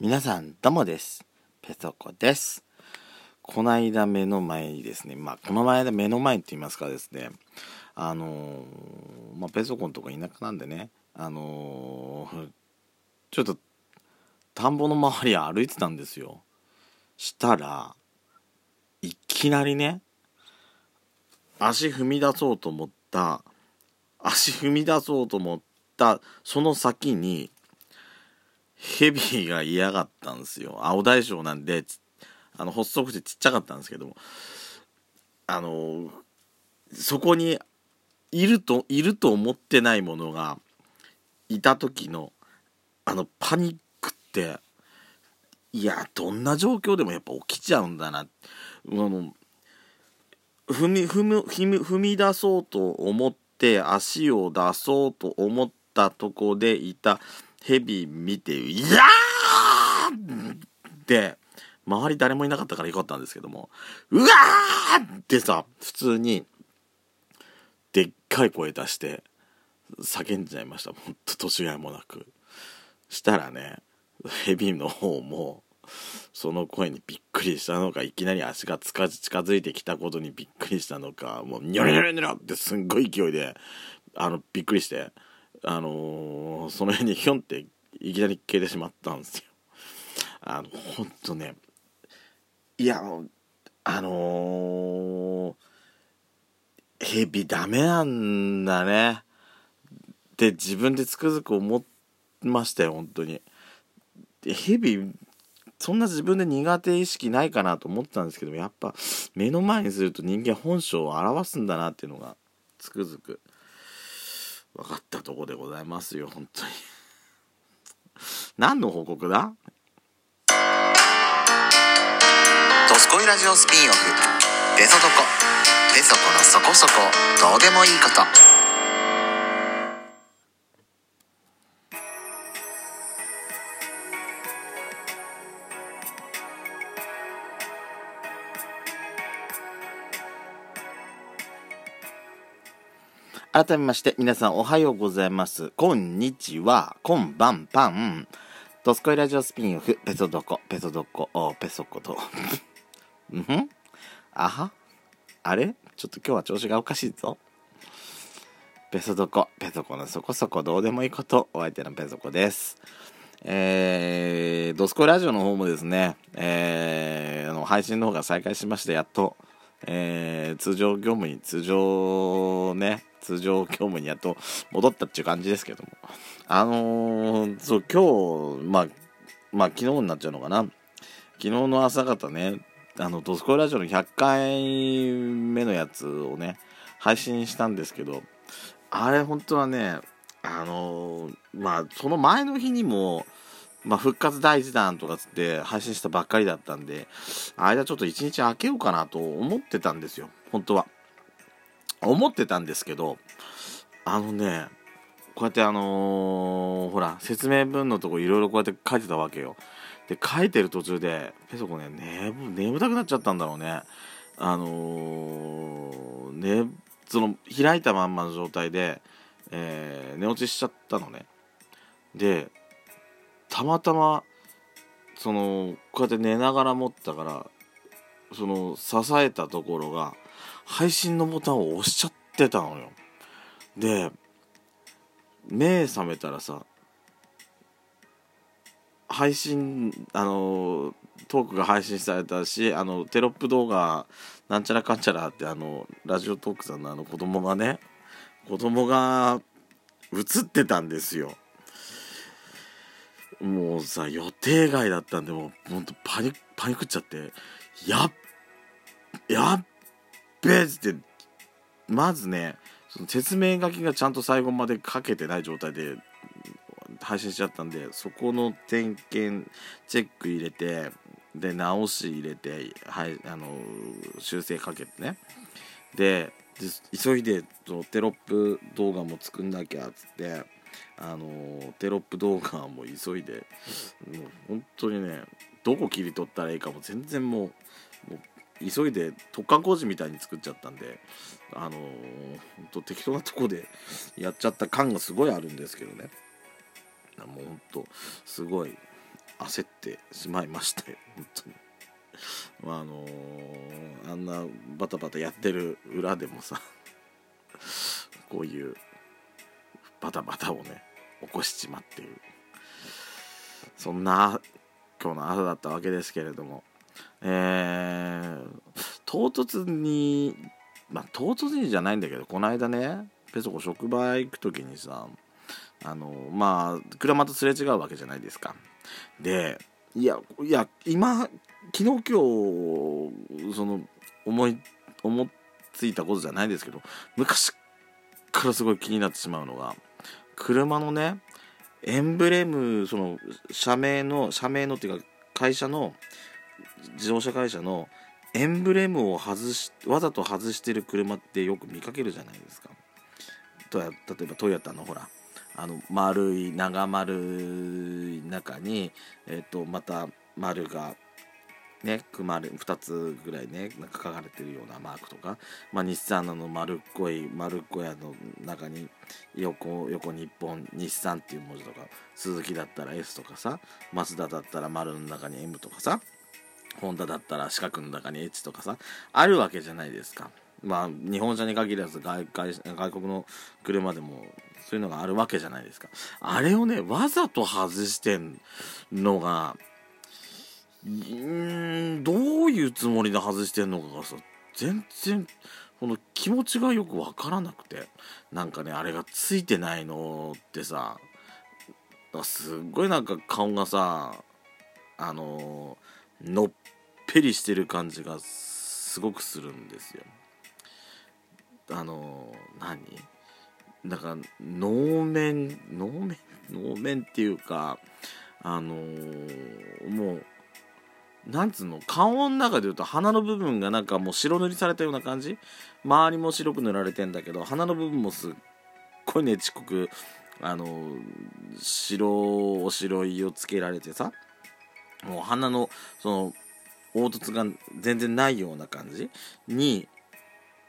皆さんどうもです。ペソコです。こないだ目の前にですねまあこの前で目の前って言いますかですねあのー、まあペソコのとこ田舎なんでねあのー、ちょっと田んぼの周り歩いてたんですよ。したらいきなりね足踏み出そうと思った足踏み出そうと思ったその先にヘビが嫌がったんですよ。青大将なんであの発足してちっちゃかったんですけども。あのそこにいるといると思ってないものがいた時のあのパニックっていやどんな状況でもやっぱ起きちゃうんだな。あの踏み踏み踏み踏み出そうと思って足を出そうと思ったとこでいたヘビ見て「いやー!」って周り誰もいなかったからよかったんですけども「うわー!」ってさ普通にでっかい声出して叫んじゃいましたほんと年がいもなくしたらねヘビの方もその声にびっくりしたのかいきなり足が近づいてきたことにびっくりしたのかもうニョロニョロニョロってすんごい勢いであのびっくりしてあのー、その辺にひょんっていきなり消えてしまったんですよ。あのほんとねいやあのー、ヘビダメなんだねって自分でつくづく思いましたよ本当に。ヘビそんな自分で苦手意識ないかなと思ってたんですけどやっぱ目の前にすると人間本性を表すんだなっていうのがつくづく分かったとこでございますよ本当に。何の報告だ？ドスコイラジオスピンオフ「デソドコ」「デソコのそこそこ。どうでもいいこと」改めまして、皆さんおはようございます。こんにちは。こんばんぱん。ドスコイラジオスピンオフ、ペソドコ、ペソドコ、ペソコと。うんあはあれ？ちょっと今日は調子がおかしいぞ。ペソドコ、ペソコのそこそこどうでもいいこと、お相手のペソコです。えー、ドスコイラジオの方もですね、えー、あの配信の方が再開しまして、やっと、えー、通常業務に通常ね通常業務にやっと戻ったっていう感じですけども。あのー、そう今日まあまあ昨日になっちゃうのかな。昨日の朝方ねあのドスコイラジオの100回目のやつをね配信したんですけどあれ本当はねあのー、まあその前の日にもまあ、復活第1弾とかつって配信したばっかりだったんで、間ちょっと1日空けようかなと思ってたんですよ、本当は。思ってたんですけど、あのね、こうやってあのー、ほら、説明文のとこいろいろこうやって書いてたわけよ。で、書いてる途中で、ペソコね、眠、眠たくなっちゃったんだろうね。あのー、ね、その、開いたまんまの状態で、えー、寝落ちしちゃったのね。で、たまたまそのこうやって寝ながら持ったからその支えたところが配信のボタンを押しちゃってたのよ。で目覚めたらさ配信あのトークが配信されたしあのテロップ動画なんちゃらかんちゃらってあのラジオトークさんのあの子供がね子供が映ってたんですよ。もうさ予定外だったんでもうほんとパニパニックっちゃってやっやっべえってまずねその説明書きがちゃんと最後まで書けてない状態で配信しちゃったんでそこの点検チェック入れてで直し入れて、はい、あの修正かけてね。で急いでテロップ動画も作んなきゃっつってあのテロップ動画も急いでもう本当にねどこ切り取ったらいいかも全然もうもう急いで突貫工事みたいに作っちゃったんであの本当適当なとこでやっちゃった感がすごいあるんですけどねもうほんとすごい焦ってしまいましたよ本当に。まああのー、あんなバタバタやってる裏でもさこういうバタバタをね起こしちまっている。そんな今日の朝だったわけですけれども。えー、唐突にまあ唐突にじゃないんだけどこの間ねペソコ職場行く時にさあのまあ車とすれ違うわけじゃないですか。でいやいや今昨日今日その思い思いついたことじゃないですけど昔からすごい気になってしまうのが車のねエンブレムその社名の社名のっていうか会社の自動車会社のエンブレムを外しわざと外してる車ってよく見かけるじゃないですか。と例えばトヨタのほらあの丸い長丸い中に、えーと、また丸がね、組まれ2つぐらいねなんか書かれてるようなマークとか、まあ、日産の丸っこい丸っこやの中に横横に1本日産っていう文字とか鈴木だったら S とかさマツダだったら丸の中に M とかさホンダだったら四角の中に H とかさあるわけじゃないですか。まあ日本車に限らず外外外国の車でもそういうのがあるわけじゃないですか。あれをねわざと外してんのがんどういうつもりで外してんのかがさ全然この気持ちがよく分からなくてなんかねあれがついてないのってさすっごいなんか顔がさあののっぺりしてる感じがすごくするんですよ。あの何？だから能面能面能面っていうかあのもうなんつうの？顔の中で言うと鼻の部分がなんかもう白塗りされたような感じ？周りも白く塗られてんだけど鼻の部分もすっごいねちっこくあの白お白いをつけられてさもう鼻のその凹凸が全然ないような感じ？に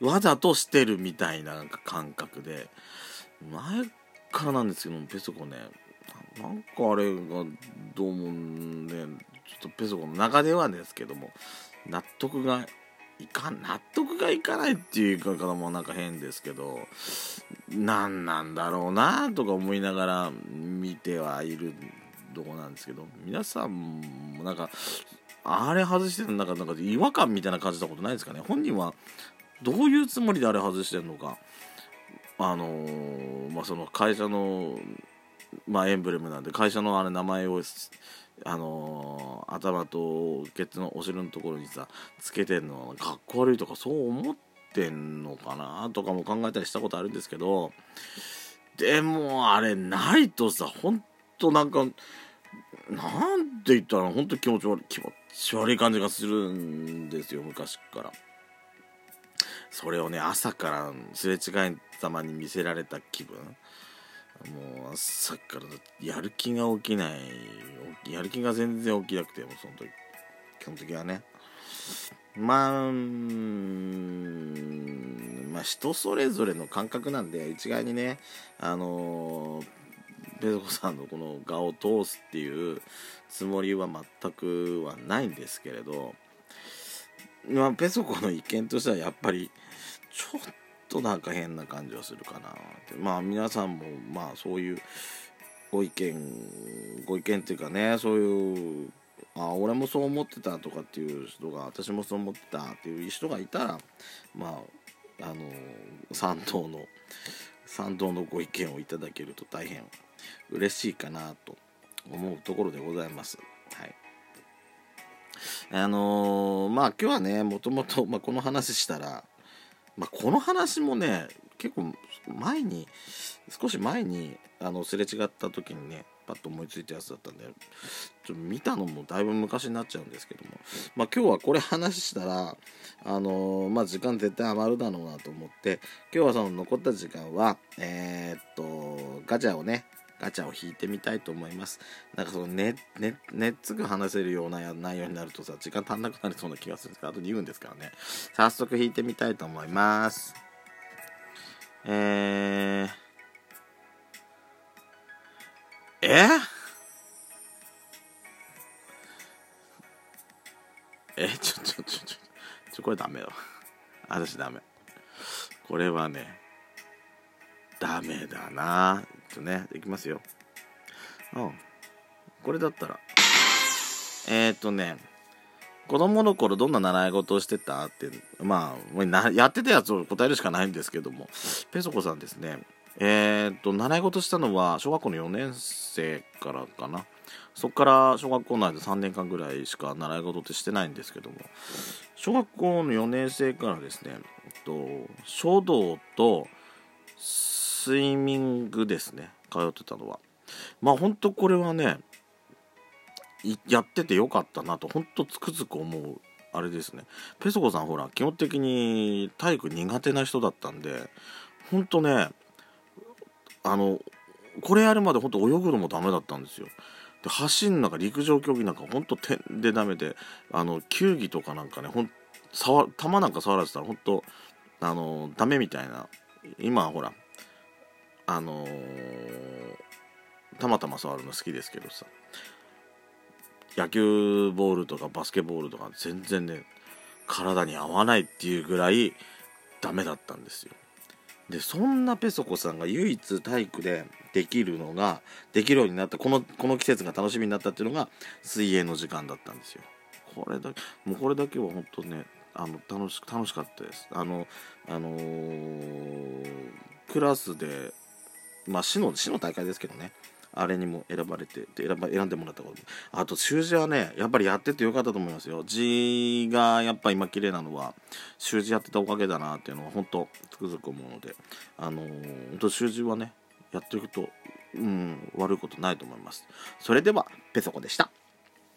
わざとしてるみたいななんか感覚で前からなんですけどペソコねなんかあれがどうもねとペソコの中ではですけども納得がいかん納得がいかないっていう言い方もなんか変ですけど何なんだろうなとか思いながら見てはいるとこなんですけど皆さんもなんかあれ外してるなんかなんか違和感みたいな感じたことないですかね？本人はどういうつもりであれ外してるのか？あのー、まあその会社のまあエンブレムなんで会社のあれ名前をあのー、頭とケツのお尻のところにさつけてんのかっこ悪いとかそう思ってんのかなとかも考えたりしたことあるんですけどでもあれないとさほんとなんかなんて言ったらほんと気持ち悪い気持ち悪い感じがするんですよ昔から。それをね朝からすれ違いざまに見せられた気分。もう朝からやる気が起きないやる気が全然起きなくてもその時基本的にはね。まあまあ人それぞれの感覚なんで一概にねあのペソコさんのこの画を通すっていうつもりは全くはないんですけれどまあペソコの意見としてはやっぱりちょっとなんか変な感じはするかなってまあ皆さんもまあそういうご意見ご意見っていうかねそういうあ俺もそう思ってたとかっていう人が私もそう思ってたっていう人がいたらまああの賛同の賛同のご意見をいただけると大変嬉しいかなと思うところでございます。はいあのー、まあ今日はねもともと、まあ、この話したらまあ、この話もね結構前に少し前にあのすれ違った時にねパッと思いついたやつだったんでちょ見たのもだいぶ昔になっちゃうんですけども、まあ、今日はこれ話したらあのー、まあ、時間絶対余るだろうなと思って今日はその残った時間はえー、っとガチャをねガチャを引いてみたいと思います。なんかそのね、ね、ねっつく話せるような内容になるとさ、時間足んなくなりそうな気がするんですけど、あと2分ですからね。早速引いてみたいと思います。えー、え？え？ちょちょちょちょちょこれダメよ私ダメこれはねダメだな。ちょねいきますよ。うん。これだったら。えー、っとね子供の頃どんな習い事をしてたってまあやってたやつを答えるしかないんですけども。ペソコさんですね。えー、っと習い事したのは小学校の4年生からかな。そこから小学校内で3年間ぐらいしか習い事ってしてないんですけども。小学校の4年生からですね、えっと、書道とスイミングですね。通ってたのは。まあ本当これはねやっててよかったなと本当つくづく思うあれですね。ペソコさんほら基本的に体育苦手な人だったんで本当ねあのこれやるまで本当泳ぐのもダメだったんですよ。で走んなんか陸上競技なんかほんと点でダメであの球技とかなんかねほん触球なんか触らせたらほんとあのダメみたいな。今ほらあのー、たまたま触るの好きですけどさ。野球ボールとかバスケボールとか全然ね体に合わないっていうぐらいダメだったんですよ。でそんなペソコさんが唯一体育でできるのができるようになったこのこの季節が楽しみになったっていうのが水泳の時間だったんですよ。これだけもうこれだけは本当ねあの楽し楽しかったです。あのあのー、クラスでまあ市の市の大会ですけどね。あれにも選ばれて選ば選んでもらったことあと習字はねやっぱりやっててよかったと思いますよ。字がやっぱ今綺麗なのは習字やってたおかげだなっていうのは本当つくづく思うので。あのー、本当習字はねやっていくとうん悪いことないと思います。それではペソコでした。